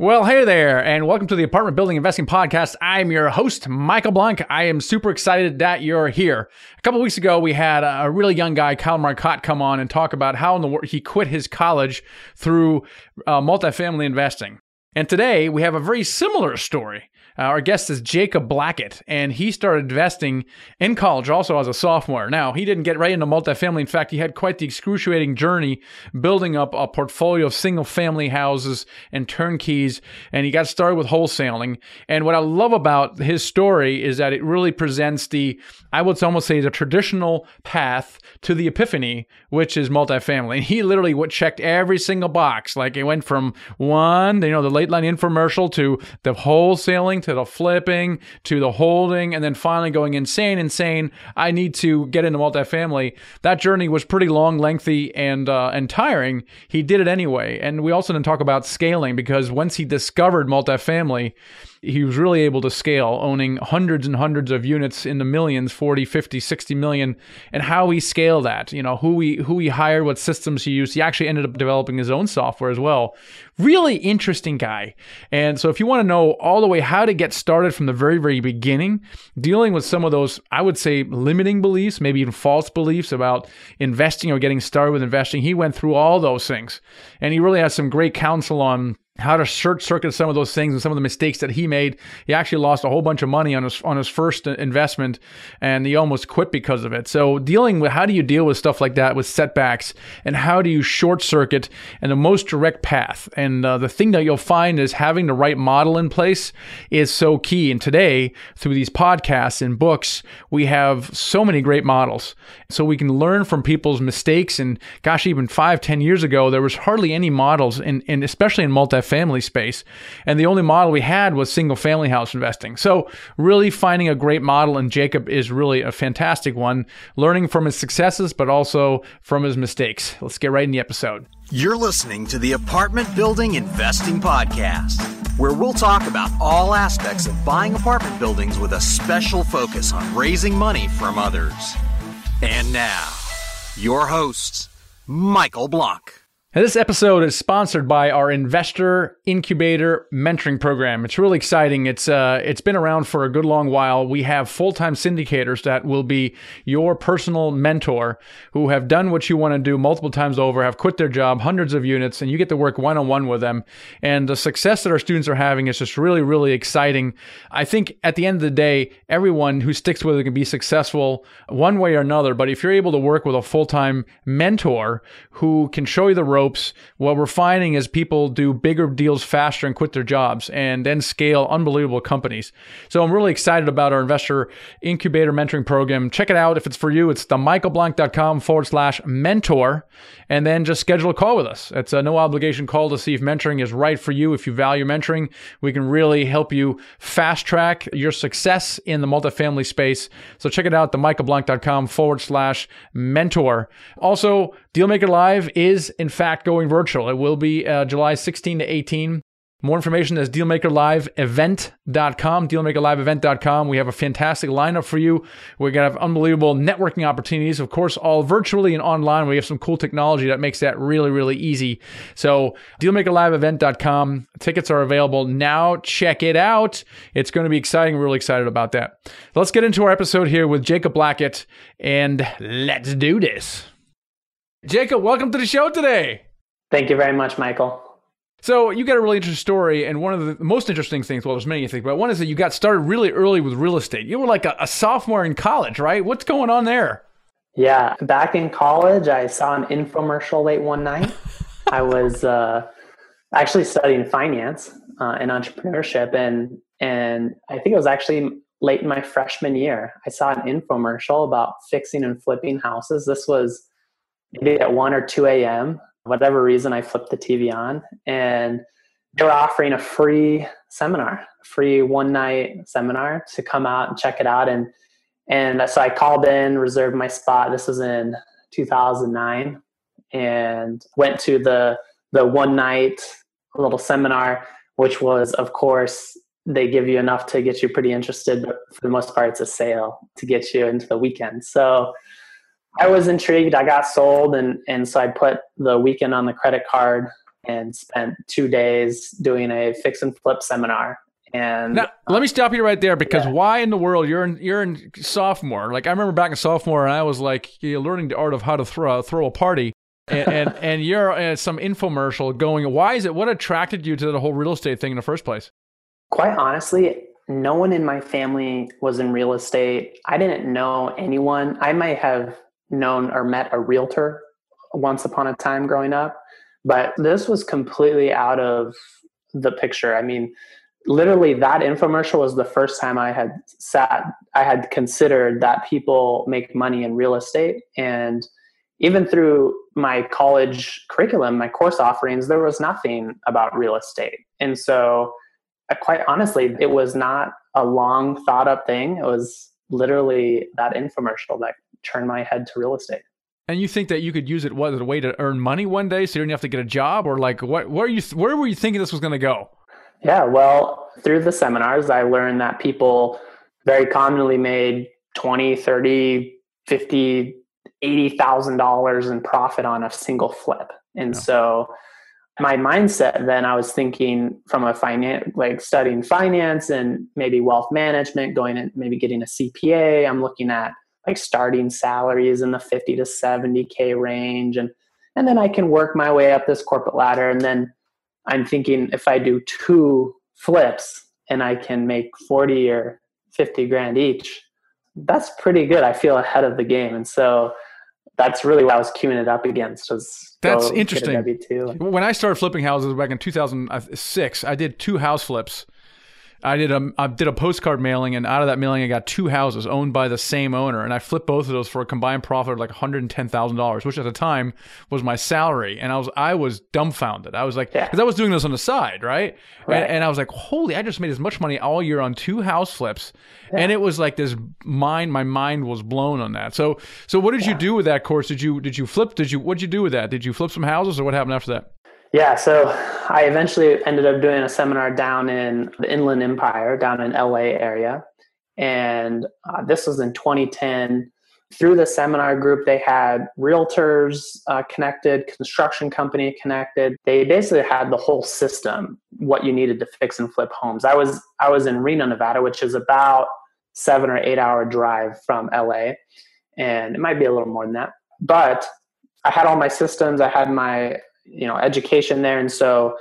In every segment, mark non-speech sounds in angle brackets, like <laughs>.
Well, hey there, and welcome to the Apartment Building Investing Podcast. I'm your host, Michael Blank. I am super excited that you're here. A couple weeks ago, we had a really young guy, Kyle Marcotte, come on and talk about how in the world he quit his college through uh, multifamily investing. And today, we have a very similar story. Uh, our guest is Jacob Blackett, and he started investing in college also as a sophomore. Now, he didn't get right into multifamily. In fact, he had quite the excruciating journey building up a portfolio of single family houses and turnkeys, and he got started with wholesaling. And what I love about his story is that it really presents the, I would almost say, the traditional path to the epiphany, which is multifamily. And he literally checked every single box. Like it went from one, you know, the late line infomercial to the wholesaling to to the flipping to the holding and then finally going insane, insane. I need to get into multifamily. That journey was pretty long, lengthy, and uh, and tiring. He did it anyway. And we also didn't talk about scaling because once he discovered multifamily, he was really able to scale, owning hundreds and hundreds of units in the millions, 40, 50, 60 million, and how he scaled that, you know, who he who he hired, what systems he used. He actually ended up developing his own software as well. Really interesting guy. And so if you want to know all the way how to get started from the very, very beginning, dealing with some of those, I would say, limiting beliefs, maybe even false beliefs about investing or getting started with investing, he went through all those things. And he really has some great counsel on how to short circuit some of those things and some of the mistakes that he made. He actually lost a whole bunch of money on his on his first investment, and he almost quit because of it. So dealing with how do you deal with stuff like that with setbacks, and how do you short circuit and the most direct path? And uh, the thing that you'll find is having the right model in place is so key. And today, through these podcasts and books, we have so many great models, so we can learn from people's mistakes. And gosh, even five, ten years ago, there was hardly any models, in especially in multi family space. And the only model we had was single family house investing. So, really finding a great model, and Jacob is really a fantastic one, learning from his successes, but also from his mistakes. Let's get right in the episode. You're listening to the Apartment Building Investing Podcast, where we'll talk about all aspects of buying apartment buildings with a special focus on raising money from others. And now, your hosts, Michael Blank. Now, this episode is sponsored by our Investor Incubator Mentoring Program. It's really exciting. It's uh, it's been around for a good long while. We have full time syndicators that will be your personal mentor who have done what you want to do multiple times over, have quit their job, hundreds of units, and you get to work one on one with them. And the success that our students are having is just really, really exciting. I think at the end of the day, everyone who sticks with it can be successful one way or another. But if you're able to work with a full time mentor who can show you the road, ropes, what we're finding is people do bigger deals faster and quit their jobs and then scale unbelievable companies. So I'm really excited about our investor incubator mentoring program. Check it out if it's for you. It's the michaelblank.com forward slash mentor. And then just schedule a call with us. It's a no obligation call to see if mentoring is right for you. If you value mentoring, we can really help you fast track your success in the multifamily space. So check it out, the michaelblank.com forward slash mentor. Also, Dealmaker Live is in fact fact going virtual. It will be uh, July 16 to 18. More information is dealmakerliveevent.com, dealmakerliveevent.com. We have a fantastic lineup for you. We're going to have unbelievable networking opportunities, of course, all virtually and online. We have some cool technology that makes that really, really easy. So, dealmakerliveevent.com. Tickets are available now. Check it out. It's going to be exciting. We're really excited about that. Let's get into our episode here with Jacob Blackett, and let's do this. Jacob, welcome to the show today. Thank you very much, Michael. So you got a really interesting story, and one of the most interesting things, well, there's many things, but one is that you got started really early with real estate. You were like a, a sophomore in college, right? What's going on there? Yeah, back in college, I saw an infomercial late one night. <laughs> I was uh, actually studying finance uh, and entrepreneurship, and and I think it was actually late in my freshman year. I saw an infomercial about fixing and flipping houses. This was maybe at 1 or 2 a.m. Whatever reason, I flipped the TV on and they were offering a free seminar, a free one night seminar to come out and check it out. And, and so I called in, reserved my spot. This was in 2009 and went to the, the one night little seminar, which was, of course, they give you enough to get you pretty interested, but for the most part, it's a sale to get you into the weekend. So I was intrigued. I got sold, and and so I put the weekend on the credit card and spent two days doing a fix and flip seminar. And now, let me stop you right there because yeah. why in the world you're in you're in sophomore? Like I remember back in sophomore, and I was like learning the art of how to throw throw a party, and and, <laughs> and you're at some infomercial going. Why is it? What attracted you to the whole real estate thing in the first place? Quite honestly, no one in my family was in real estate. I didn't know anyone. I might have known or met a realtor once upon a time growing up, but this was completely out of the picture. I mean, literally that infomercial was the first time I had sat I had considered that people make money in real estate and even through my college curriculum, my course offerings, there was nothing about real estate. And so uh, quite honestly, it was not a long thought up thing. It was literally that infomercial that turned my head to real estate. And you think that you could use it what as a way to earn money one day, so you don't have to get a job, or like what? Where you? Where were you thinking this was going to go? Yeah, well, through the seminars, I learned that people very commonly made 20, 30, 50, 80,000 dollars in profit on a single flip. And yeah. so my mindset then I was thinking from a finance like studying finance and maybe wealth management, going and maybe getting a CPA. I'm looking at like starting salaries in the 50 to 70k range and and then I can work my way up this corporate ladder and then I'm thinking if I do two flips and I can make 40 or 50 grand each, that's pretty good. I feel ahead of the game. And so that's really what I was queuing it up against. Was that's interesting. When I started flipping houses back in 2006, I did two house flips I did a I did a postcard mailing, and out of that mailing, I got two houses owned by the same owner, and I flipped both of those for a combined profit of like one hundred and ten thousand dollars, which at the time was my salary, and I was I was dumbfounded. I was like, because yeah. I was doing this on the side, right? right. And, and, I was like, holy, I just made as much money all year on two house flips, yeah. and it was like this mind, my mind was blown on that. So so what did yeah. you do with that course? Did you did you flip? Did you what did you do with that? Did you flip some houses, or what happened after that? Yeah, so I eventually ended up doing a seminar down in the Inland Empire, down in LA area. And uh, this was in 2010. Through the seminar group, they had realtors uh, connected, construction company connected. They basically had the whole system, what you needed to fix and flip homes. I was I was in Reno, Nevada, which is about seven or eight hour drive from LA, and it might be a little more than that. But I had all my systems. I had my you know education there. And so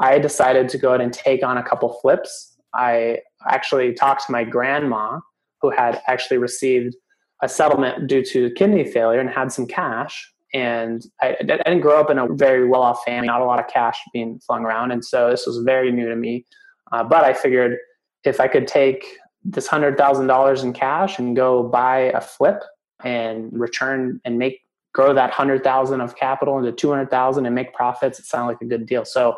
i decided to go ahead and take on a couple flips. I actually talked to my grandma who had actually received a settlement due to kidney failure and had some cash. And I, I didn't grow up in a very well-off family not a lot of cash being flung around. And so this was very new to me. Uh, but i figured if i could take this $100000 in cash and go buy a flip and return and make grow that 100,000 of capital into 200,000 and make profits, it sounded like a good deal. So,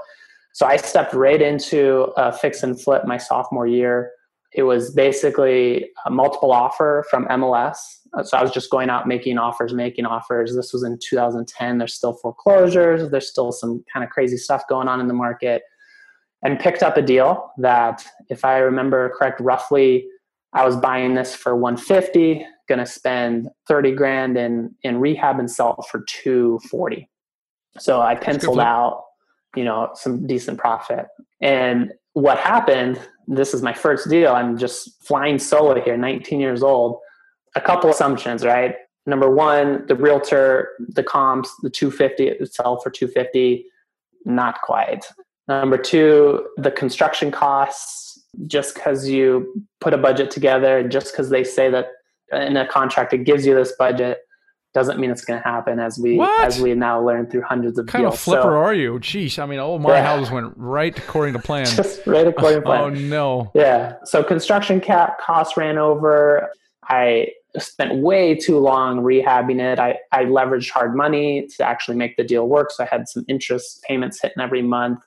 so I stepped right into a fix and flip my sophomore year. It was basically a multiple offer from MLS. So I was just going out making offers, making offers. This was in 2010. There's still foreclosures. There's still some kind of crazy stuff going on in the market. And picked up a deal that, if I remember correct, roughly I was buying this for 150 going to spend 30 grand in in rehab and sell for 240 so i penciled out you know some decent profit. And what happened this is my first deal i'm just flying solo here 19 years old. A couple assumptions right? Number one the realtor the comps the 250 it sell for 250 not quite. Number two the construction costs just because you put a budget together just because they say that in a contract it gives you this budget doesn't mean it's going to happen as we what? as we now learn through hundreds of what kind deals. of flipper so, are you? Jeez, I mean, oh my yeah. houses went right according to plan. <laughs> Just right according to <laughs> oh, plan. oh no. Yeah. So construction cap costs ran over. I spent way too long rehabbing it. I, I leveraged hard money to actually make the deal work. So I had some interest payments hitting every month.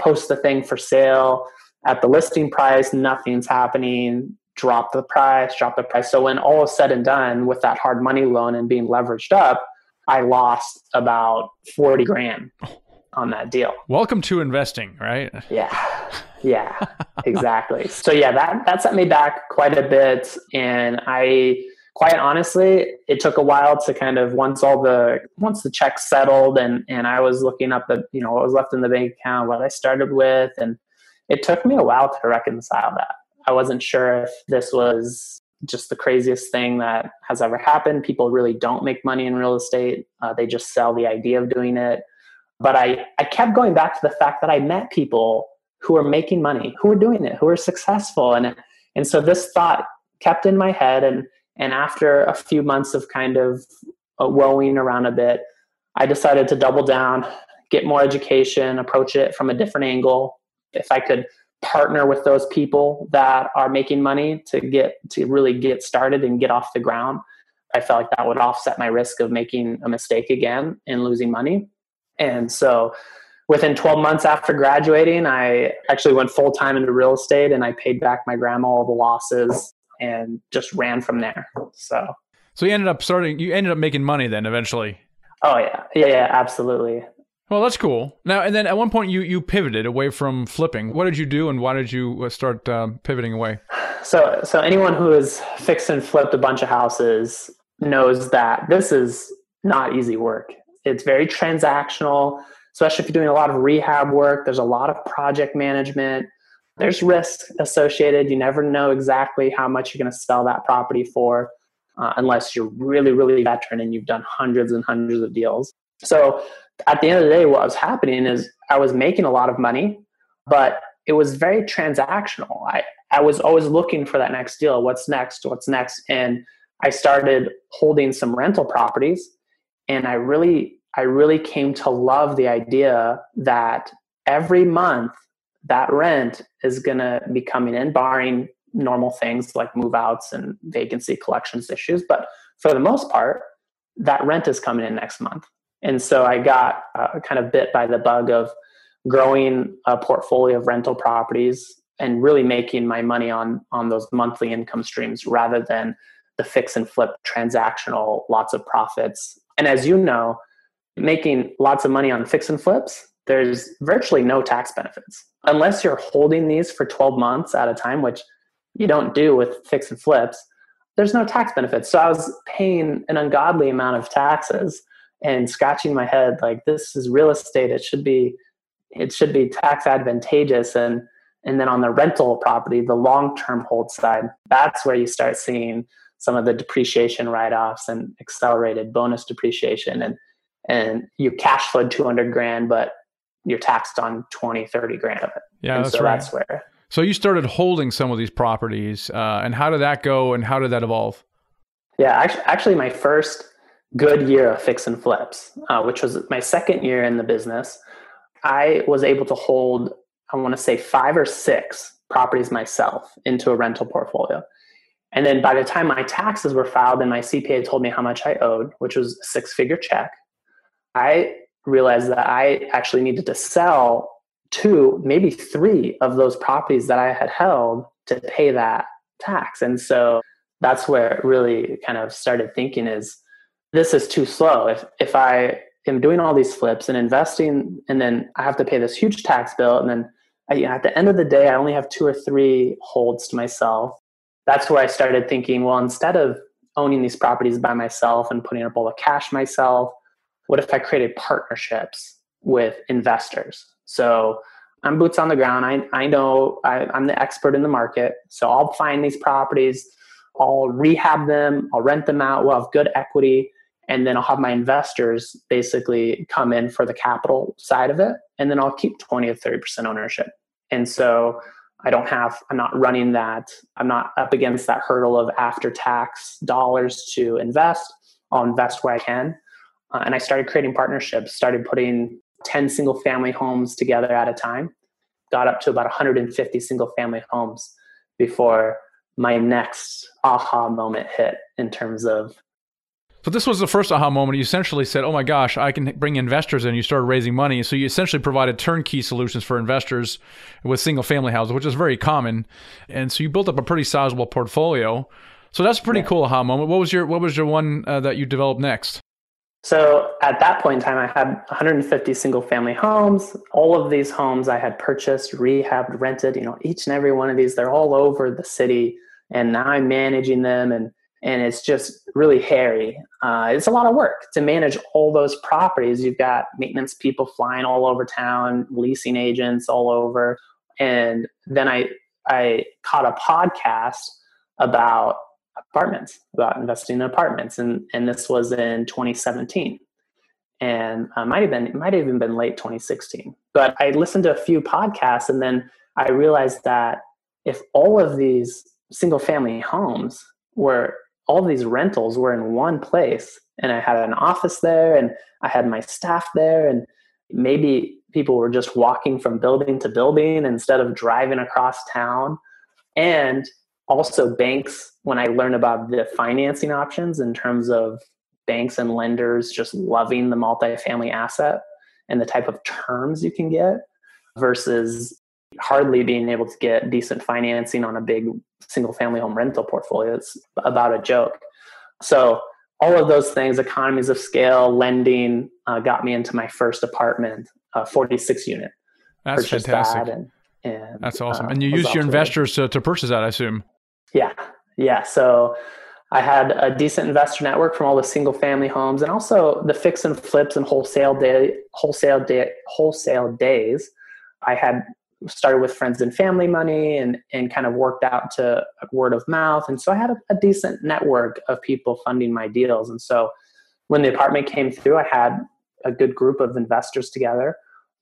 Post the thing for sale at the listing price. Nothing's happening drop the price, drop the price. So when all is said and done with that hard money loan and being leveraged up, I lost about 40 grand on that deal. Welcome to investing, right? Yeah. Yeah, exactly. <laughs> so yeah, that that set me back quite a bit and I quite honestly, it took a while to kind of once all the once the checks settled and and I was looking up the you know what was left in the bank account, what I started with, and it took me a while to reconcile that. I wasn't sure if this was just the craziest thing that has ever happened. People really don't make money in real estate; uh, they just sell the idea of doing it. But I I kept going back to the fact that I met people who were making money, who were doing it, who were successful, and and so this thought kept in my head and and after a few months of kind of uh, rowing around a bit, I decided to double down, get more education, approach it from a different angle. If I could partner with those people that are making money to get to really get started and get off the ground, I felt like that would offset my risk of making a mistake again and losing money. And so within 12 months after graduating, I actually went full time into real estate and I paid back my grandma all the losses and just ran from there. So, so you ended up starting. You ended up making money then eventually. Oh yeah, yeah, yeah, absolutely. Well, that's cool. Now and then, at one point, you you pivoted away from flipping. What did you do, and why did you uh, start um, pivoting away? So, so anyone who has fixed and flipped a bunch of houses knows that this is not easy work. It's very transactional, especially if you're doing a lot of rehab work. There's a lot of project management there's risk associated. You never know exactly how much you're going to sell that property for uh, unless you're really, really veteran and you've done hundreds and hundreds of deals. So at the end of the day, what was happening is I was making a lot of money, but it was very transactional. I, I was always looking for that next deal. What's next? What's next? And I started holding some rental properties and I really I really came to love the idea that every month that rent is going to be coming in, barring normal things like move outs and vacancy collections issues. But for the most part, that rent is coming in next month. And so I got uh, kind of bit by the bug of growing a portfolio of rental properties and really making my money on on those monthly income streams rather than the fix and flip transactional lots of profits. And as you know, making lots of money on fix and flips there's virtually no tax benefits unless you're holding these for 12 months at a time, which you don't do with fix and flips. There's no tax benefits. So I was paying an ungodly amount of taxes and scratching my head like this is real estate. It should be it should be tax advantageous and and then on the rental property, the long-term hold side, that's where you start seeing some of the depreciation write-offs and accelerated bonus depreciation and and you cash flowed 200 grand but you're taxed on 20, 30 grand of it. Yeah, and that's so right. that's where. So you started holding some of these properties, uh, and how did that go, and how did that evolve? Yeah, actually, actually my first good year of fix and flips, uh, which was my second year in the business, I was able to hold, I want to say five or six properties myself into a rental portfolio. And then by the time my taxes were filed and my CPA told me how much I owed, which was a six figure check, I realized that I actually needed to sell two, maybe three of those properties that I had held to pay that tax. And so that's where it really kind of started thinking is this is too slow. If if I am doing all these flips and investing and then I have to pay this huge tax bill and then I, you know, at the end of the day I only have two or three holds to myself. That's where I started thinking, well, instead of owning these properties by myself and putting up all the cash myself, what if I created partnerships with investors? So I'm boots on the ground. I, I know I, I'm the expert in the market. So I'll find these properties, I'll rehab them, I'll rent them out, we'll have good equity, and then I'll have my investors basically come in for the capital side of it, and then I'll keep 20 or 30% ownership. And so I don't have, I'm not running that, I'm not up against that hurdle of after tax dollars to invest. I'll invest where I can. Uh, and I started creating partnerships, started putting 10 single family homes together at a time, got up to about 150 single family homes before my next aha moment hit in terms of. So this was the first aha moment. You essentially said, "Oh my gosh, I can bring investors in." You started raising money, so you essentially provided turnkey solutions for investors with single-family houses, which is very common. And so you built up a pretty sizable portfolio. So that's a pretty yeah. cool aha moment. What was your What was your one uh, that you developed next? So at that point in time, I had 150 single family homes. All of these homes I had purchased, rehabbed, rented, you know, each and every one of these, they're all over the city. And now I'm managing them and, and it's just really hairy. Uh, it's a lot of work to manage all those properties. You've got maintenance people flying all over town, leasing agents all over, and then I I caught a podcast about apartments, about investing in apartments, and and this was in 2017, and uh, might have been it might have even been late 2016. But I listened to a few podcasts, and then I realized that if all of these single family homes were all these rentals were in one place and i had an office there and i had my staff there and maybe people were just walking from building to building instead of driving across town. And also banks when i learned about the financing options in terms of banks and lenders just loving the multifamily asset and the type of terms you can get versus hardly being able to get decent financing on a big single family home rental portfolio. It's about a joke. So all of those things, economies of scale, lending, uh, got me into my first apartment, uh, 46 unit. That's fantastic. That and, and, That's awesome. Uh, and you used your investors to, to purchase that, I assume. Yeah. Yeah. So I had a decent investor network from all the single family homes and also the fix and flips and wholesale day, wholesale day, wholesale days. I had started with friends and family money and, and kind of worked out to word of mouth. And so I had a, a, decent network of people funding my deals. And so when the apartment came through, I had a good group of investors together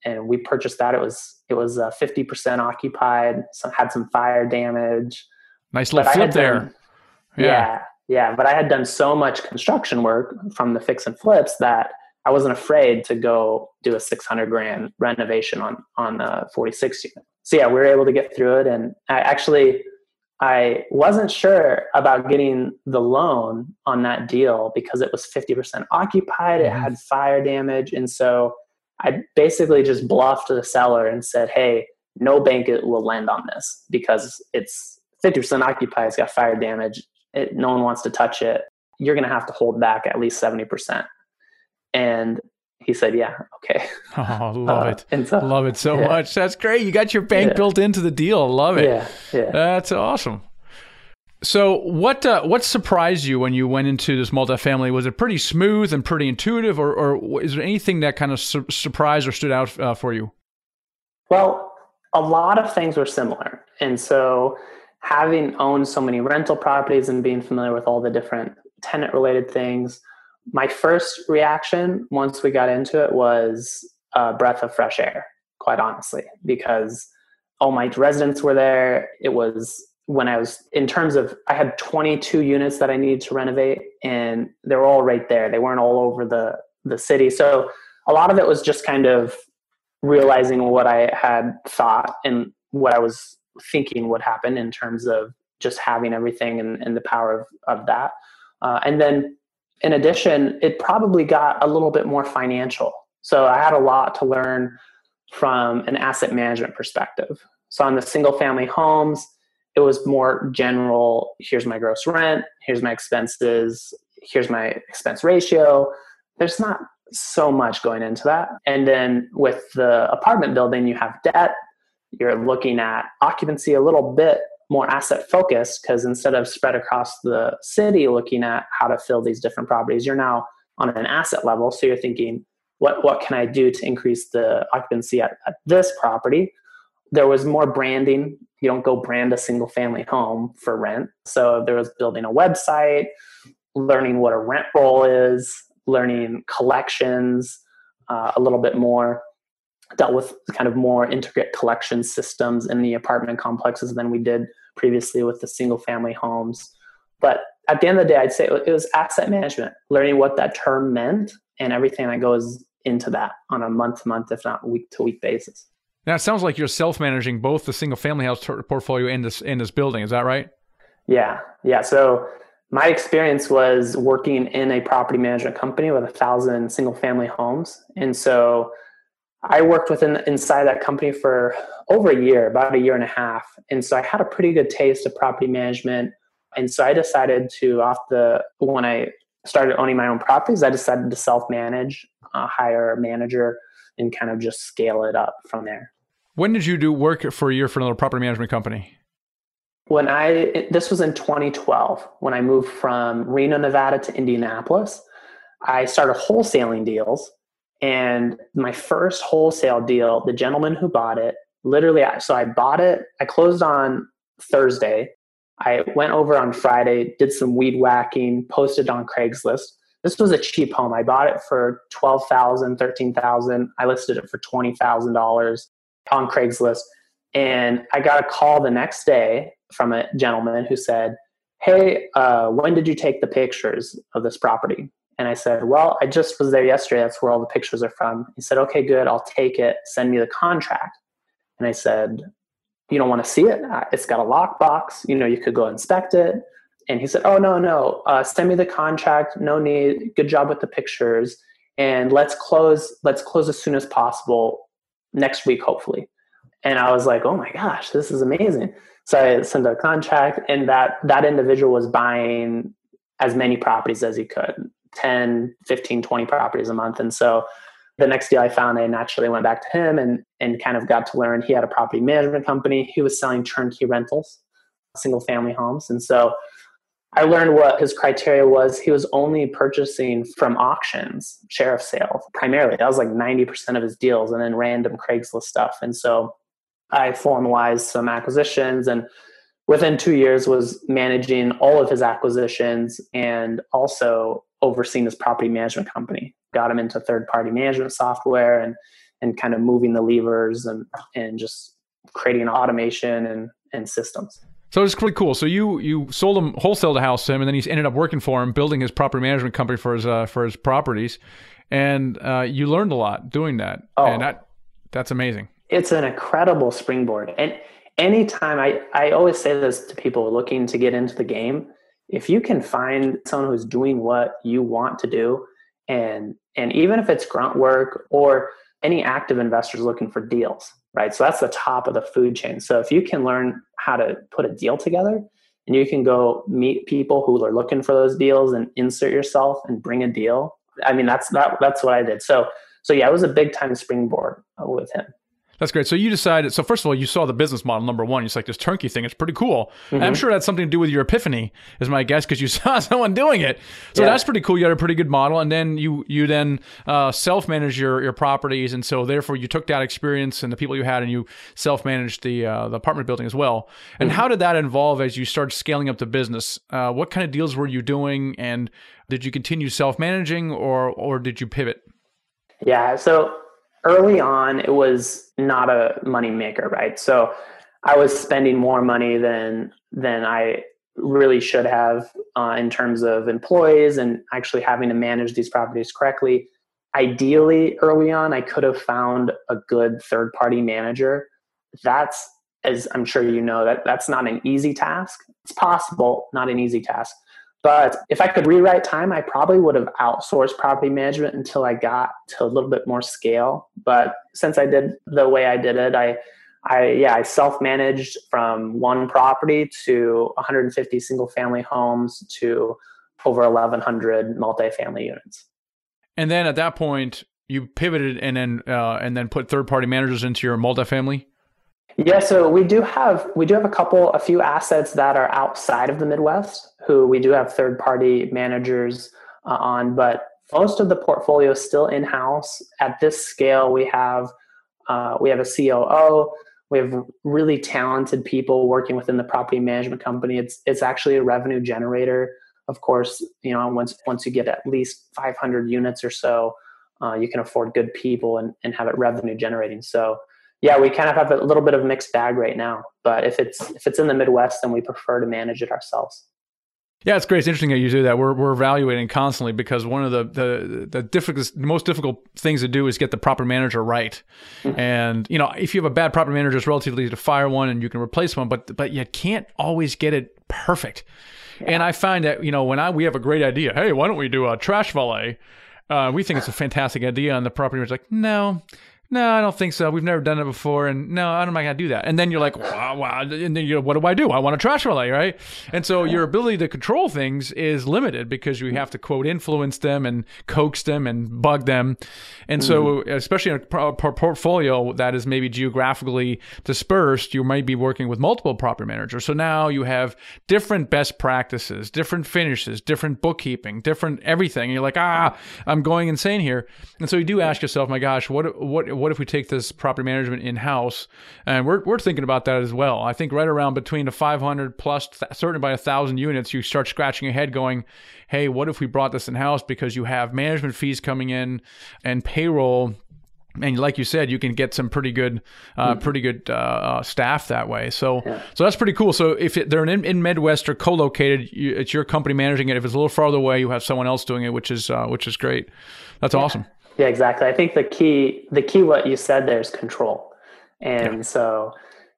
and we purchased that. It was, it was uh, 50% occupied, some had some fire damage. Nice little flip there. Done, yeah. yeah. Yeah. But I had done so much construction work from the fix and flips that I wasn't afraid to go do a 600 grand renovation on on the 46 unit. So yeah, we were able to get through it, and I actually I wasn't sure about getting the loan on that deal because it was 50% occupied. It had mm-hmm. fire damage, and so I basically just bluffed the seller and said, "Hey, no bank will lend on this because it's 50% occupied. It's got fire damage. It, no one wants to touch it. You're going to have to hold back at least 70%." And he said, "Yeah, okay." <laughs> Oh, love uh, it! And so, love it so yeah. much. That's great. You got your bank yeah. built into the deal. Love it. Yeah, yeah. That's awesome. So, what uh, what surprised you when you went into this multifamily? Was it pretty smooth and pretty intuitive, or, or is there anything that kind of su- surprised or stood out uh, for you? Well, a lot of things were similar, and so having owned so many rental properties and being familiar with all the different tenant related things my first reaction once we got into it was a breath of fresh air, quite honestly, because all my residents were there. It was when I was in terms of I had 22 units that I needed to renovate, and they were all right there. They weren't all over the the city, so a lot of it was just kind of realizing what I had thought and what I was thinking would happen in terms of just having everything and, and the power of, of that. Uh, and then in addition, it probably got a little bit more financial. So I had a lot to learn from an asset management perspective. So on the single family homes, it was more general here's my gross rent, here's my expenses, here's my expense ratio. There's not so much going into that. And then with the apartment building, you have debt, you're looking at occupancy a little bit more asset focused because instead of spread across the city looking at how to fill these different properties, you're now on an asset level. So you're thinking, what, what can I do to increase the occupancy at, at this property? There was more branding. You don't go brand a single family home for rent. So there was building a website, learning what a rent roll is, learning collections uh, a little bit more dealt with kind of more intricate collection systems in the apartment complexes than we did previously with the single family homes. But at the end of the day, I'd say it was asset management, learning what that term meant and everything that goes into that on a month to month, if not week to week basis. Now, it sounds like you're self managing both the single family house portfolio and this, and this building. Is that right? Yeah. Yeah. So my experience was working in a property management company with a thousand single family homes. And so I worked within inside that company for over a year, about a year and a half, and so I had a pretty good taste of property management. And so I decided to, off the when I started owning my own properties, I decided to self manage, uh, hire a manager, and kind of just scale it up from there. When did you do work for a year for another property management company? when I this was in 2012 when I moved from Reno, Nevada to Indianapolis. I started wholesaling deals, and my first wholesale deal, the gentleman who bought it, literally, so I bought it. I closed on Thursday. I went over on Friday, did some weed whacking, posted on Craigslist. This was a cheap home. I bought it for twelve thousand, thirteen thousand. I listed it for twenty thousand dollars on Craigslist, and I got a call the next day from a gentleman who said, Hey, uh, when did you take the pictures of this property? And I said, Well, I just was there yesterday. That's where all the pictures are from. He said, Okay, good. I'll take it. Send me the contract. And I said, You don't want to see it? It's got a lockbox. You know, you could go inspect it. And he said, Oh, no, no. Uh, send me the contract. No need. Good job with the pictures. And let's close. Let's close as soon as possible next week, hopefully. And I was like, Oh my gosh, this is amazing. So I sent a contract, and that that individual was buying as many properties as he could 10, 15, 20 properties a month. And so the next deal I found, I naturally went back to him and, and kind of got to learn he had a property management company. He was selling turnkey rentals, single family homes. And so I learned what his criteria was. He was only purchasing from auctions, sheriff sales primarily. That was like 90% of his deals, and then random Craigslist stuff. And so I formalized some acquisitions and within two years was managing all of his acquisitions and also overseeing his property management company got him into third party management software and and kind of moving the levers and and just creating automation and and systems so it's pretty cool. So you you sold him wholesale the house to him, and then he ended up working for him, building his property management company for his uh, for his properties, and uh, you learned a lot doing that. Oh. and that that's amazing it's an incredible springboard. And anytime I, I always say this to people looking to get into the game, if you can find someone who's doing what you want to do, and and even if it's grunt work or any active investors looking for deals, right? So that's the top of the food chain. So if you can learn how to put a deal together and you can go meet people who are looking for those deals and insert yourself and bring a deal. I mean, that's that, that's what I did. So so yeah, it was a big time springboard with him. That's great. So you decided. So first of all, you saw the business model number one. You like this turnkey thing. It's pretty cool. Mm-hmm. I'm sure it that's something to do with your epiphany, is my guess, because you <laughs> saw someone doing it. So yeah. that's pretty cool. You had a pretty good model, and then you you then uh, self manage your your properties, and so therefore you took that experience and the people you had, and you self managed the uh, the apartment building as well. And mm-hmm. how did that involve as you started scaling up the business? Uh, what kind of deals were you doing, and did you continue self managing, or or did you pivot? Yeah. So early on it was not a money maker right? So i was spending more money than than i really should have uh, in terms of employees and actually having to manage these properties correctly. Ideally early on i could have found a good third party manager. That's as i'm sure you know that that's not an easy task. It's possible not an easy task but if I could rewrite time, I probably would have outsourced property management until I got to a little bit more scale. But since I did the way I did it, I, I yeah, I self-managed from one property to 150 single-family homes to over 1,100 multifamily units. And then at that point, you pivoted and then uh, and then put third-party managers into your multifamily. Yeah, so we do have we do have a couple a few assets that are outside of the Midwest who we do have third party managers uh, on, but most of the portfolio is still in house. At this scale, we have uh, we have a COO. We have really talented people working within the property management company. It's it's actually a revenue generator. Of course, you know once once you get at least 500 units or so, uh, you can afford good people and, and have it revenue generating. So yeah, we kind of have a little bit of mixed bag right now. But if it's if it's in the Midwest, then we prefer to manage it ourselves. Yeah, it's great. It's interesting that you do that. We're, we're evaluating constantly because one of the the the difficult, most difficult things to do is get the proper manager right. Mm-hmm. And you know, if you have a bad property manager, it's relatively easy to fire one and you can replace one, but but you can't always get it perfect. Yeah. And I find that you know when I we have a great idea, hey, why don't we do a trash valet? Uh, we think it's a <laughs> fantastic idea, and the property manager's like, no, no, I don't think so. We've never done it before, and no, I'm not gonna do that. And then you're like, wow, wow. And then you, what do I do? I want a trash valet, right? And so your ability to control things is limited because you have to quote influence them and coax them and bug them. And mm-hmm. so, especially in a, portfolio that is maybe geographically dispersed, you might be working with multiple property managers. So now you have different best practices, different finishes, different bookkeeping, different everything. And you're like, ah, I'm going insane here. And so you do ask yourself, my gosh, what what what if we take this property management in house? And we're, we're thinking about that as well. I think right around between the 500 plus, th- certainly by a thousand units, you start scratching your head going, hey, what if we brought this in house because you have management fees coming in and payroll and like you said, you can get some pretty good, uh, mm-hmm. pretty good uh, uh, staff that way. So, yeah. so that's pretty cool. So if it, they're in, in Midwest or co-located, you, it's your company managing it. If it's a little farther away, you have someone else doing it, which is uh, which is great. That's yeah. awesome. Yeah, exactly. I think the key, the key, what you said there is control. And yeah. so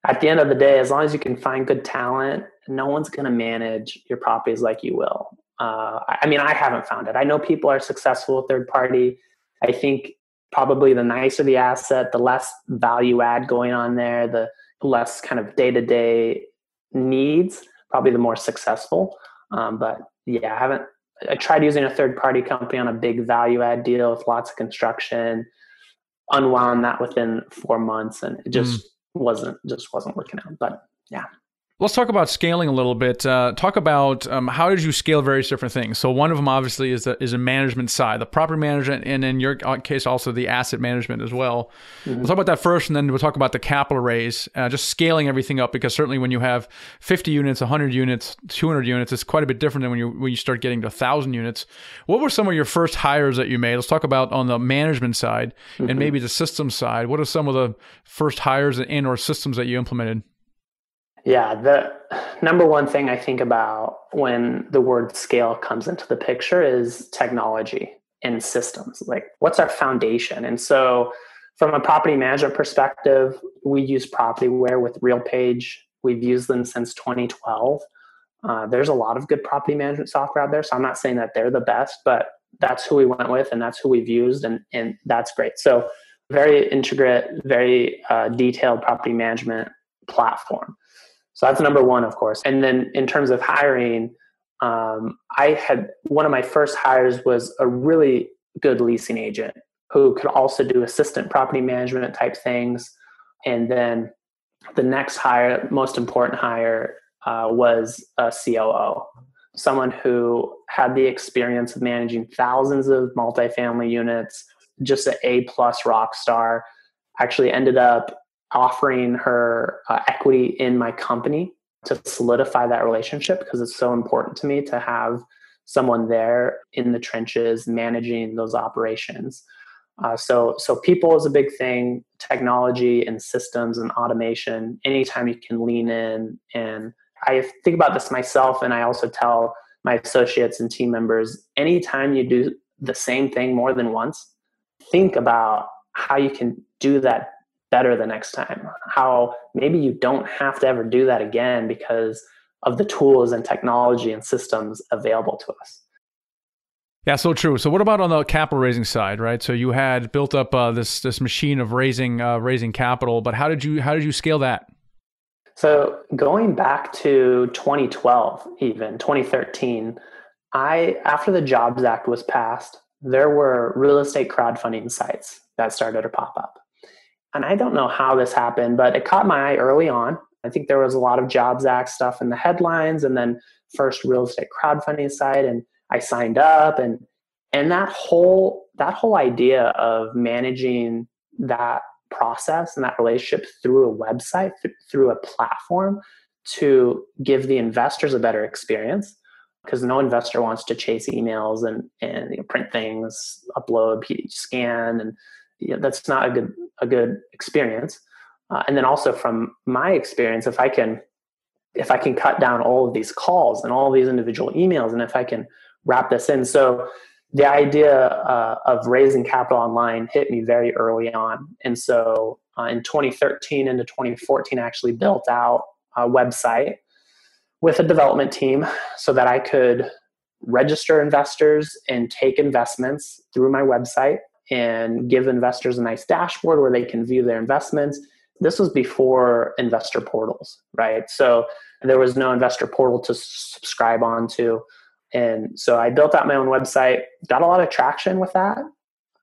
at the end of the day, as long as you can find good talent, no one's going to manage your properties like you will. Uh, I mean, I haven't found it. I know people are successful with third party. I think probably the nicer the asset, the less value add going on there, the less kind of day to day needs, probably the more successful. Um, but yeah, I haven't I tried using a third party company on a big value add deal with lots of construction, unwound that within four months, and it just mm. wasn't just wasn't working out. But yeah. Let's talk about scaling a little bit. Uh, talk about um, how did you scale various different things. So one of them obviously is a, is a management side, the property management, and in your uh, case also the asset management as well. Mm-hmm. We'll talk about that first, and then we'll talk about the capital raise, uh, just scaling everything up because certainly when you have 50 units, 100 units, 200 units, it's quite a bit different than when you when you start getting to 1,000 units. What were some of your first hires that you made? Let's talk about on the management side mm-hmm. and maybe the system side. What are some of the first hires and or systems that you implemented? Yeah, the number one thing I think about when the word scale comes into the picture is technology and systems. Like, what's our foundation? And so, from a property management perspective, we use Propertyware with RealPage. We've used them since 2012. Uh, there's a lot of good property management software out there. So I'm not saying that they're the best, but that's who we went with and that's who we've used, and, and that's great. So, very integrate, very uh, detailed property management platform. So that's number one, of course. And then in terms of hiring, um, I had one of my first hires was a really good leasing agent who could also do assistant property management type things. And then the next hire, most important hire, uh, was a COO, someone who had the experience of managing thousands of multifamily units, just an A plus rock star. Actually, ended up offering her uh, equity in my company to solidify that relationship because it's so important to me to have someone there in the trenches managing those operations. Uh, so, so people is a big thing. Technology and systems and automation. Anytime you can lean in, and I think about this myself, and I also tell my associates and team members: anytime you do the same thing more than once, think about how you can do that better the next time. How maybe you don't have to ever do that again because of the tools and technology and systems available to us. Yeah, so true. So, what about on the capital raising side, right? So, you had built up uh, this this machine of raising uh, raising capital, but how did you how did you scale that? So, going back to 2012, even 2013, I after the Jobs Act was passed, there were real estate crowdfunding sites that started to pop up and I don't know how this happened, but it caught my eye early on. I think there was a lot of Jobs Act stuff in the headlines, and then first real estate crowdfunding site, and I signed up, and and that whole that whole idea of managing that process and that relationship through a website, th- through a platform, to give the investors a better experience, because no investor wants to chase emails and and you know, print things, upload, scan, and know, that's not a good a good experience. Uh, and then also from my experience, if I can if I can cut down all of these calls and all these individual emails, and if I can wrap this in, so the idea uh, of raising capital online hit me very early on, and so uh, in 2013 into 2014, I actually built out a website with a development team so that I could register investors and take investments through my website and give investors a nice dashboard where they can view their investments. This was before investor portals, right? So there was no investor portal to subscribe onto. And so I built out my own website, got a lot of traction with that.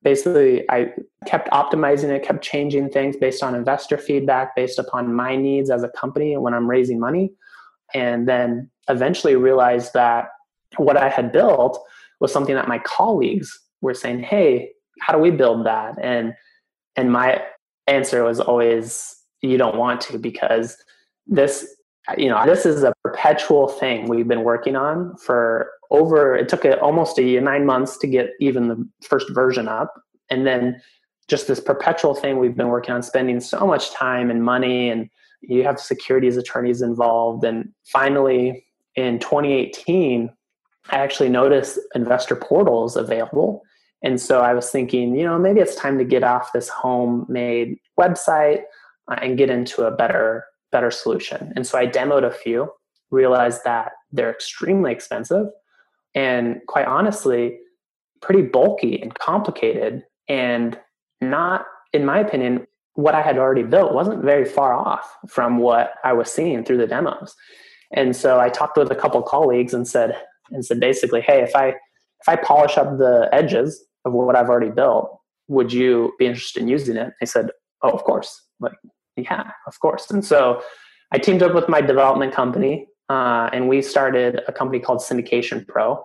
Basically, I kept optimizing it, kept changing things based on investor feedback, based upon my needs as a company when I'm raising money. And then eventually realized that what I had built was something that my colleagues were saying, "Hey, how do we build that?" And and my answer was always, "You don't want to because this, you know, this is a perpetual thing we've been working on for over. It took almost a year, nine months to get even the first version up, and then just this perpetual thing we've been working on, spending so much time and money, and you have securities attorneys involved, and finally." In 2018, I actually noticed investor portals available. And so I was thinking, you know, maybe it's time to get off this homemade website uh, and get into a better better solution. And so I demoed a few, realized that they're extremely expensive and quite honestly pretty bulky and complicated and not in my opinion what I had already built wasn't very far off from what I was seeing through the demos. And so I talked with a couple colleagues and said, and said basically, hey, if I if I polish up the edges of what I've already built, would you be interested in using it? They said, oh, of course. Like, yeah, of course. And so I teamed up with my development company, uh, and we started a company called Syndication Pro,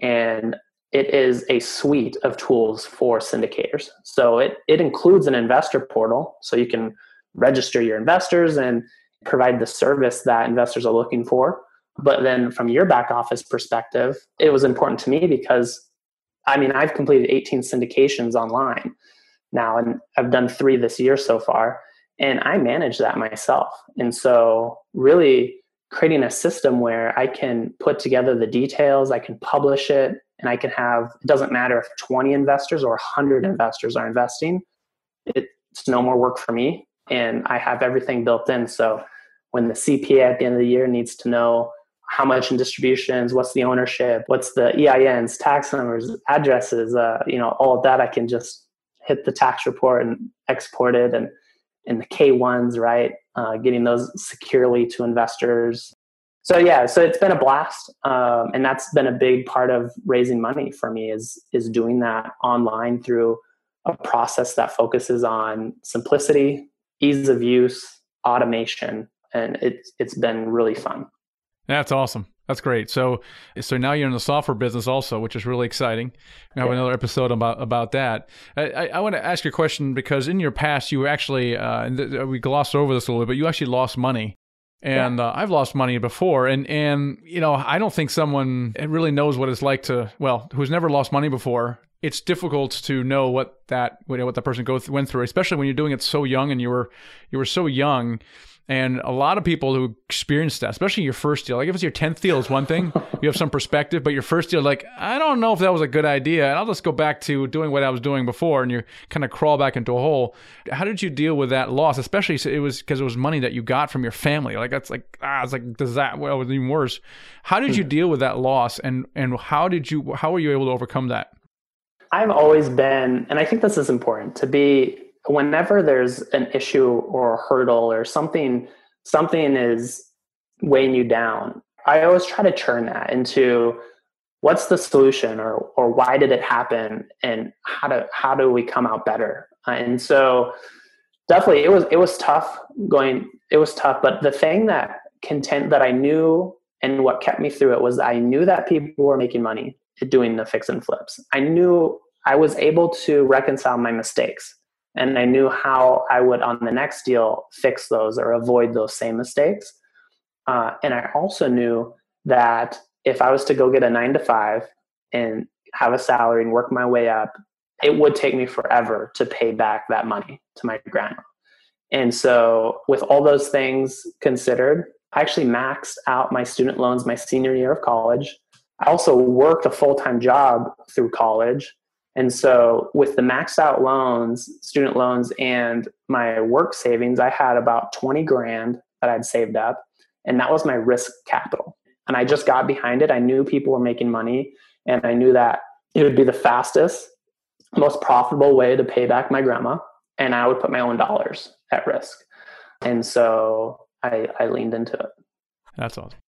and it is a suite of tools for syndicators. So it it includes an investor portal, so you can register your investors and provide the service that investors are looking for. But then from your back office perspective, it was important to me because I mean, I've completed 18 syndications online now, and I've done three this year so far, and I manage that myself. And so, really creating a system where I can put together the details, I can publish it, and I can have it doesn't matter if 20 investors or 100 investors are investing, it's no more work for me, and I have everything built in. So, when the CPA at the end of the year needs to know how much in distributions, what's the ownership, what's the EINs, tax numbers, addresses, uh, you know, all of that I can just hit the tax report and export it and and the K1s, right? Uh, getting those securely to investors. So yeah, so it's been a blast, um, and that's been a big part of raising money for me is is doing that online through a process that focuses on simplicity, ease of use, automation, and it's it's been really fun. That's awesome. That's great. So, so now you're in the software business also, which is really exciting. We have yeah. another episode about about that. I, I, I, want to ask you a question because in your past, you actually, uh, th- we glossed over this a little bit, but you actually lost money. And yeah. uh, I've lost money before, and and you know I don't think someone really knows what it's like to well who's never lost money before. It's difficult to know what that what that person go th- went through, especially when you're doing it so young and you were you were so young and a lot of people who experience that, especially your first deal, like if it's your 10th deal, is one thing, you have some perspective, but your first deal, like, I don't know if that was a good idea. And I'll just go back to doing what I was doing before. And you kind of crawl back into a hole. How did you deal with that loss? Especially it was because it was money that you got from your family. Like, that's like, ah, it's like, does that, well, it was even worse. How did you hmm. deal with that loss? And, and how did you, how were you able to overcome that? I've always been, and I think this is important to be whenever there's an issue or a hurdle or something something is weighing you down i always try to turn that into what's the solution? or or why did it happen? And how do how do we come out better? Uh, and so definitely it was it was tough going it was tough but the thing that content that i knew and what kept me through it was i knew that people were making money doing the fix and flips. I knew i was able to reconcile my mistakes and I knew how I would on the next deal fix those or avoid those same mistakes. Uh, and I also knew that if I was to go get a nine to five and have a salary and work my way up, it would take me forever to pay back that money to my grandma. And so, with all those things considered, I actually maxed out my student loans my senior year of college. I also worked a full time job through college and so, with the maxed out loans, student loans, and my work savings, I had about 20 grand that I'd saved up. And that was my risk capital. And I just got behind it. I knew people were making money, and I knew that it would be the fastest most profitable way to pay back my grandma, and I would put my own dollars at risk. And so I, I leaned into it. That's awesome.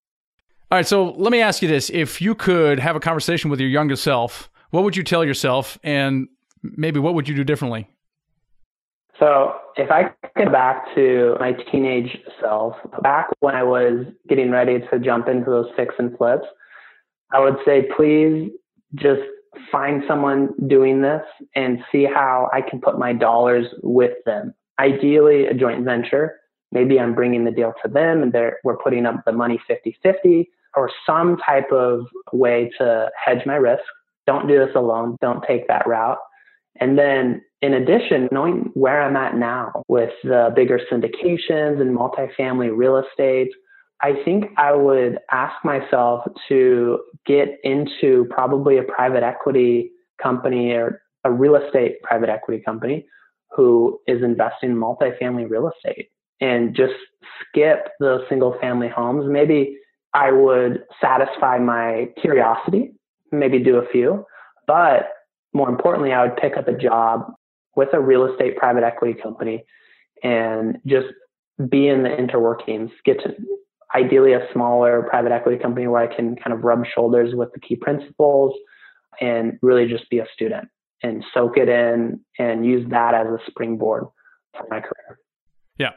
All right, so let me ask you this: If you could have a conversation with your younger self, what would you tell yourself, and maybe what would you do differently? So, if I get back to my teenage self, back when I was getting ready to jump into those fix and flips, I would say, please just find someone doing this and see how I can put my dollars with them. Ideally, a joint venture. Maybe I'm bringing the deal to them and we're putting up the money 50 50 or some type of way to hedge my risk. Don't do this alone. Don't take that route. And then in addition, knowing where I'm at now with the bigger syndications and multifamily real estate, I think I would ask myself to get into probably a private equity company or a real estate private equity company who is investing in multifamily real estate and just skip those single family homes. Maybe I would satisfy my curiosity, maybe do a few, but more importantly, I would pick up a job with a real estate private equity company and just be in the interworkings, get to ideally a smaller private equity company where I can kind of rub shoulders with the key principals and really just be a student and soak it in and use that as a springboard for my career. Yeah.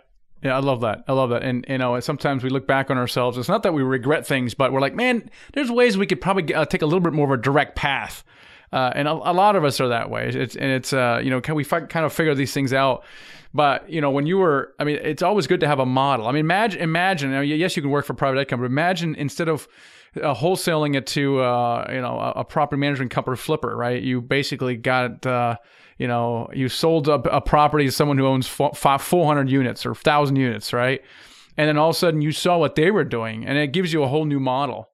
Yeah, I love that. I love that. And you know, sometimes we look back on ourselves. It's not that we regret things, but we're like, man, there's ways we could probably uh, take a little bit more of a direct path. Uh, and a, a, lot of us are that way. It's and it's uh, you know, can we fi- kind of figure these things out? But you know, when you were, I mean, it's always good to have a model. I mean, imagine, imagine. You know, yes, you can work for private equity, but imagine instead of uh, wholesaling it to uh, you know a, property management company flipper, right? You basically got uh, you know you sold a, a, property to someone who owns 400 units or 1,000 units, right? And then all of a sudden you saw what they were doing, and it gives you a whole new model.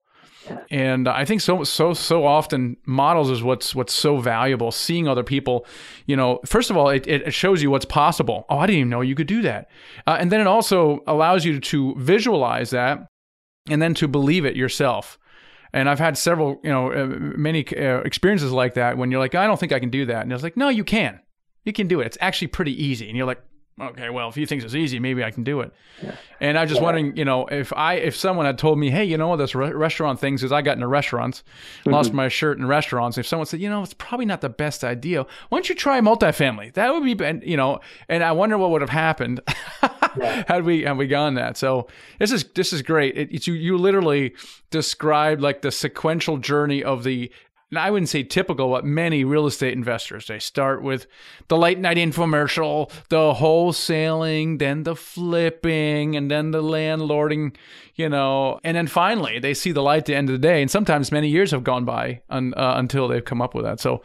And I think so so so often models is what's what's so valuable. Seeing other people, you know, first of all, it, it shows you what's possible. Oh, I didn't even know you could do that. Uh, and then it also allows you to visualize that and then to believe it yourself. And I've had several, you know, uh, many uh, experiences like that when you're like, I don't think I can do that. And it's like, no, you can. You can do it. It's actually pretty easy. And you're like, okay, well, if he thinks it's easy, maybe I can do it. Yeah. And I was just yeah. wondering, you know, if I if someone had told me, hey, you know what this re- restaurant things is, I got into restaurants, mm-hmm. lost my shirt in restaurants. If someone said, you know, it's probably not the best idea, why don't you try multifamily? That would be, you know, and I wonder what would have happened <laughs> yeah. <laughs> had we had we gone that. So this is this is great. It, it's you you literally described like the sequential journey of the and I wouldn't say typical, but many real estate investors. They start with the late night infomercial, the wholesaling, then the flipping, and then the landlording, you know, and then finally they see the light at the end of the day. And sometimes many years have gone by un, uh, until they've come up with that. So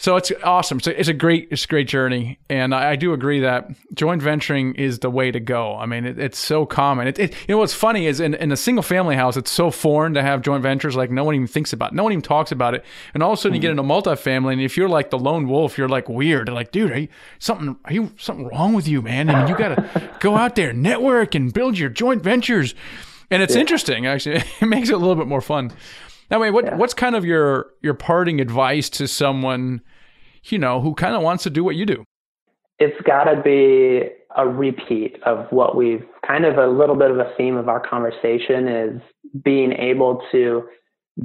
so it's awesome. So it's a great, it's a great journey, and I, I, do agree that joint venturing is the way to go. I mean, it, it's so common. It, it, you know, what's funny is in, in a single family house, it's so foreign to have joint ventures. Like no one even thinks about, it. no one even talks about it. And all of a sudden, mm-hmm. you get into multifamily, and if you're like the lone wolf, you're like weird. They're like, dude, are you something? Are you something wrong with you, man? I mean, you got to <laughs> go out there, network, and build your joint ventures. And it's yeah. interesting, actually. <laughs> It makes it a little bit more fun. Now, way, what yeah. what's kind of your your parting advice to someone, you know, who kind of wants to do what you do? It's got to be a repeat of what we've kind of a little bit of a theme of our conversation is being able to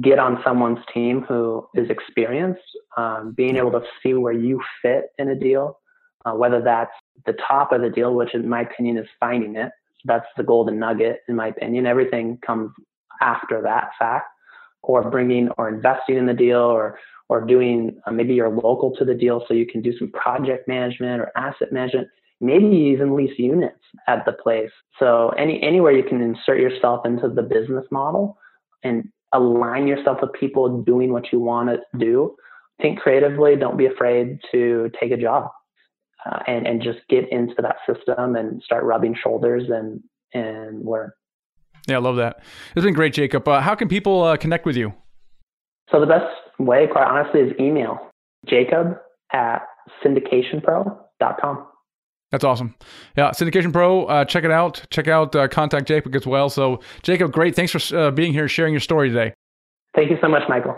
get on someone's team who is experienced, um, being able to see where you fit in a deal, uh, whether that's the top of the deal, which in my opinion is finding it. That's the golden nugget, in my opinion. Everything comes after that fact or bringing or investing in the deal or or doing uh, maybe you're local to the deal so you can do some project management or asset management maybe even lease units at the place so any anywhere you can insert yourself into the business model and align yourself with people doing what you want to do think creatively don't be afraid to take a job uh, and and just get into that system and start rubbing shoulders and and learn yeah, I love that. It's been great, Jacob. Uh, how can people uh, connect with you? So the best way, quite honestly, is email jacob at syndicationpro.com. That's awesome. Yeah, Syndication Pro, uh, check it out. Check out uh, Contact Jacob as well. So, Jacob, great. Thanks for uh, being here, sharing your story today. Thank you so much, Michael.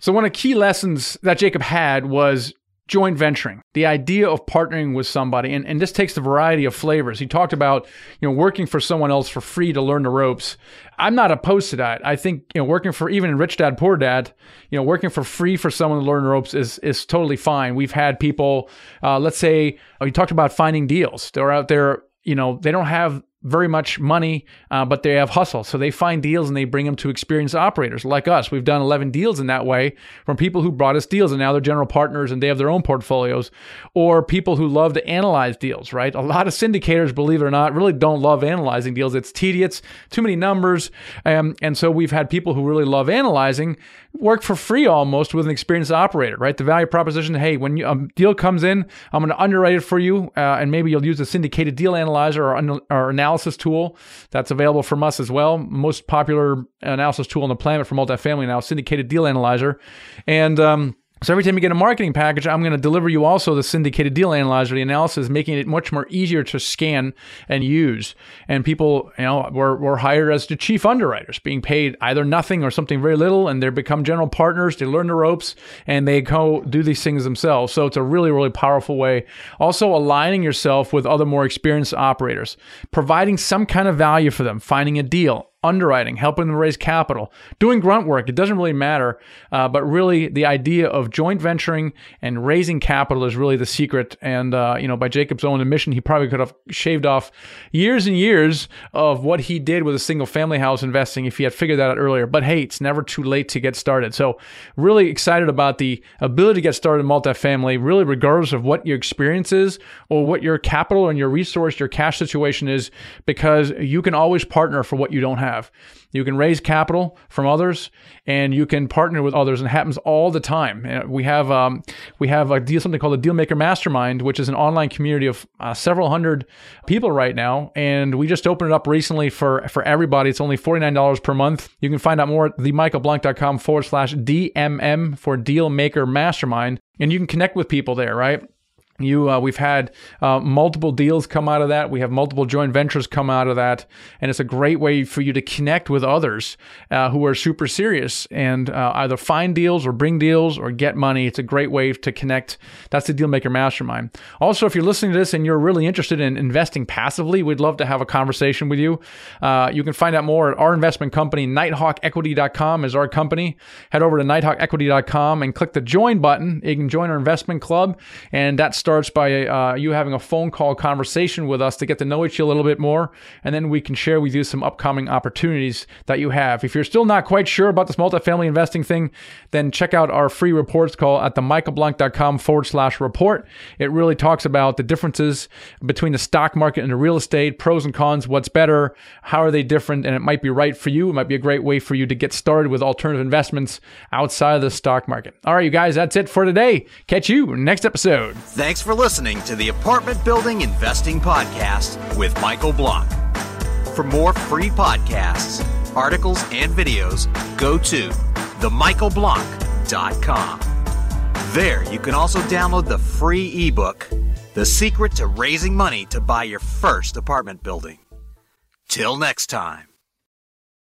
So, one of the key lessons that Jacob had was joint venturing, the idea of partnering with somebody, and, and this takes a variety of flavors. He talked about, you know, working for someone else for free to learn the ropes. I'm not opposed to that. I think, you know, working for even in Rich Dad Poor Dad, you know, working for free for someone to learn the ropes is is totally fine. We've had people, uh, let's say, oh, you talked about finding deals. They're out there, you know, they don't have very much money, uh, but they have hustle. So they find deals and they bring them to experienced operators like us. We've done 11 deals in that way from people who brought us deals and now they're general partners and they have their own portfolios, or people who love to analyze deals, right? A lot of syndicators, believe it or not, really don't love analyzing deals. It's tedious, too many numbers. Um, and so we've had people who really love analyzing work for free almost with an experienced operator, right? The value proposition hey, when you, a deal comes in, I'm going to underwrite it for you, uh, and maybe you'll use a syndicated deal analyzer or, or analysis tool that's available from us as well. Most popular analysis tool on the planet for multifamily now, syndicated deal analyzer. And, um, so every time you get a marketing package, I'm going to deliver you also the syndicated deal analyzer, the analysis, making it much more easier to scan and use. And people, you know, were, were hired as the chief underwriters, being paid either nothing or something very little, and they become general partners. They learn the ropes and they go do these things themselves. So it's a really, really powerful way. Also aligning yourself with other more experienced operators, providing some kind of value for them, finding a deal, underwriting, helping them raise capital, doing grunt work. It doesn't really matter. Uh, but really, the idea of joint venturing and raising capital is really the secret. And, uh, you know, by Jacob's own admission, he probably could have shaved off years and years of what he did with a single family house investing if he had figured that out earlier. But hey, it's never too late to get started. So, really excited about the ability to get started in multifamily, really, regardless of what your experience is or what your capital and your resource, your cash situation is, because you can always partner for what you don't have have. You can raise capital from others, and you can partner with others, and it happens all the time. Uh, we have um, we have a deal something called the Dealmaker Mastermind, which is an online community of uh, several hundred people right now, and we just opened it up recently for for everybody. It's only forty nine dollars per month. You can find out more at themichaelblank.com forward slash DMM for Dealmaker Mastermind, and you can connect with people there, right? You uh, we've had uh, multiple deals come out of that. We have multiple joint ventures come out of that. And it's a great way for you to connect with others uh, who are super serious and uh, either find deals or bring deals or get money. It's a great way to connect. That's the dealmaker mastermind. Also if you're listening to this and you're really interested in investing passively we'd love to have a conversation with you. Uh, you can find out more at our investment company nighthawkequity.com is our company. Head over to nighthawkequity.com and click the join button. You can join our investment club and that's starts by uh, you having a phone call conversation with us to get to know each a little bit more, and then we can share with you some upcoming opportunities that you have. If you're still not quite sure about this multifamily investing thing, then check out our free reports call at themichaelblank.com forward slash report. It really talks about the differences between the stock market and the real estate, pros and cons, what's better, how are they different, and it might be right for you. It might be a great way for you to get started with alternative investments outside of the stock market. All right, you guys, that's it for today. Catch you next episode. Thanks Thanks for listening to the Apartment Building Investing Podcast with Michael Blank. For more free podcasts, articles, and videos, go to themichaelblank.com. There, you can also download the free ebook, The Secret to Raising Money to Buy Your First Apartment Building. Till next time.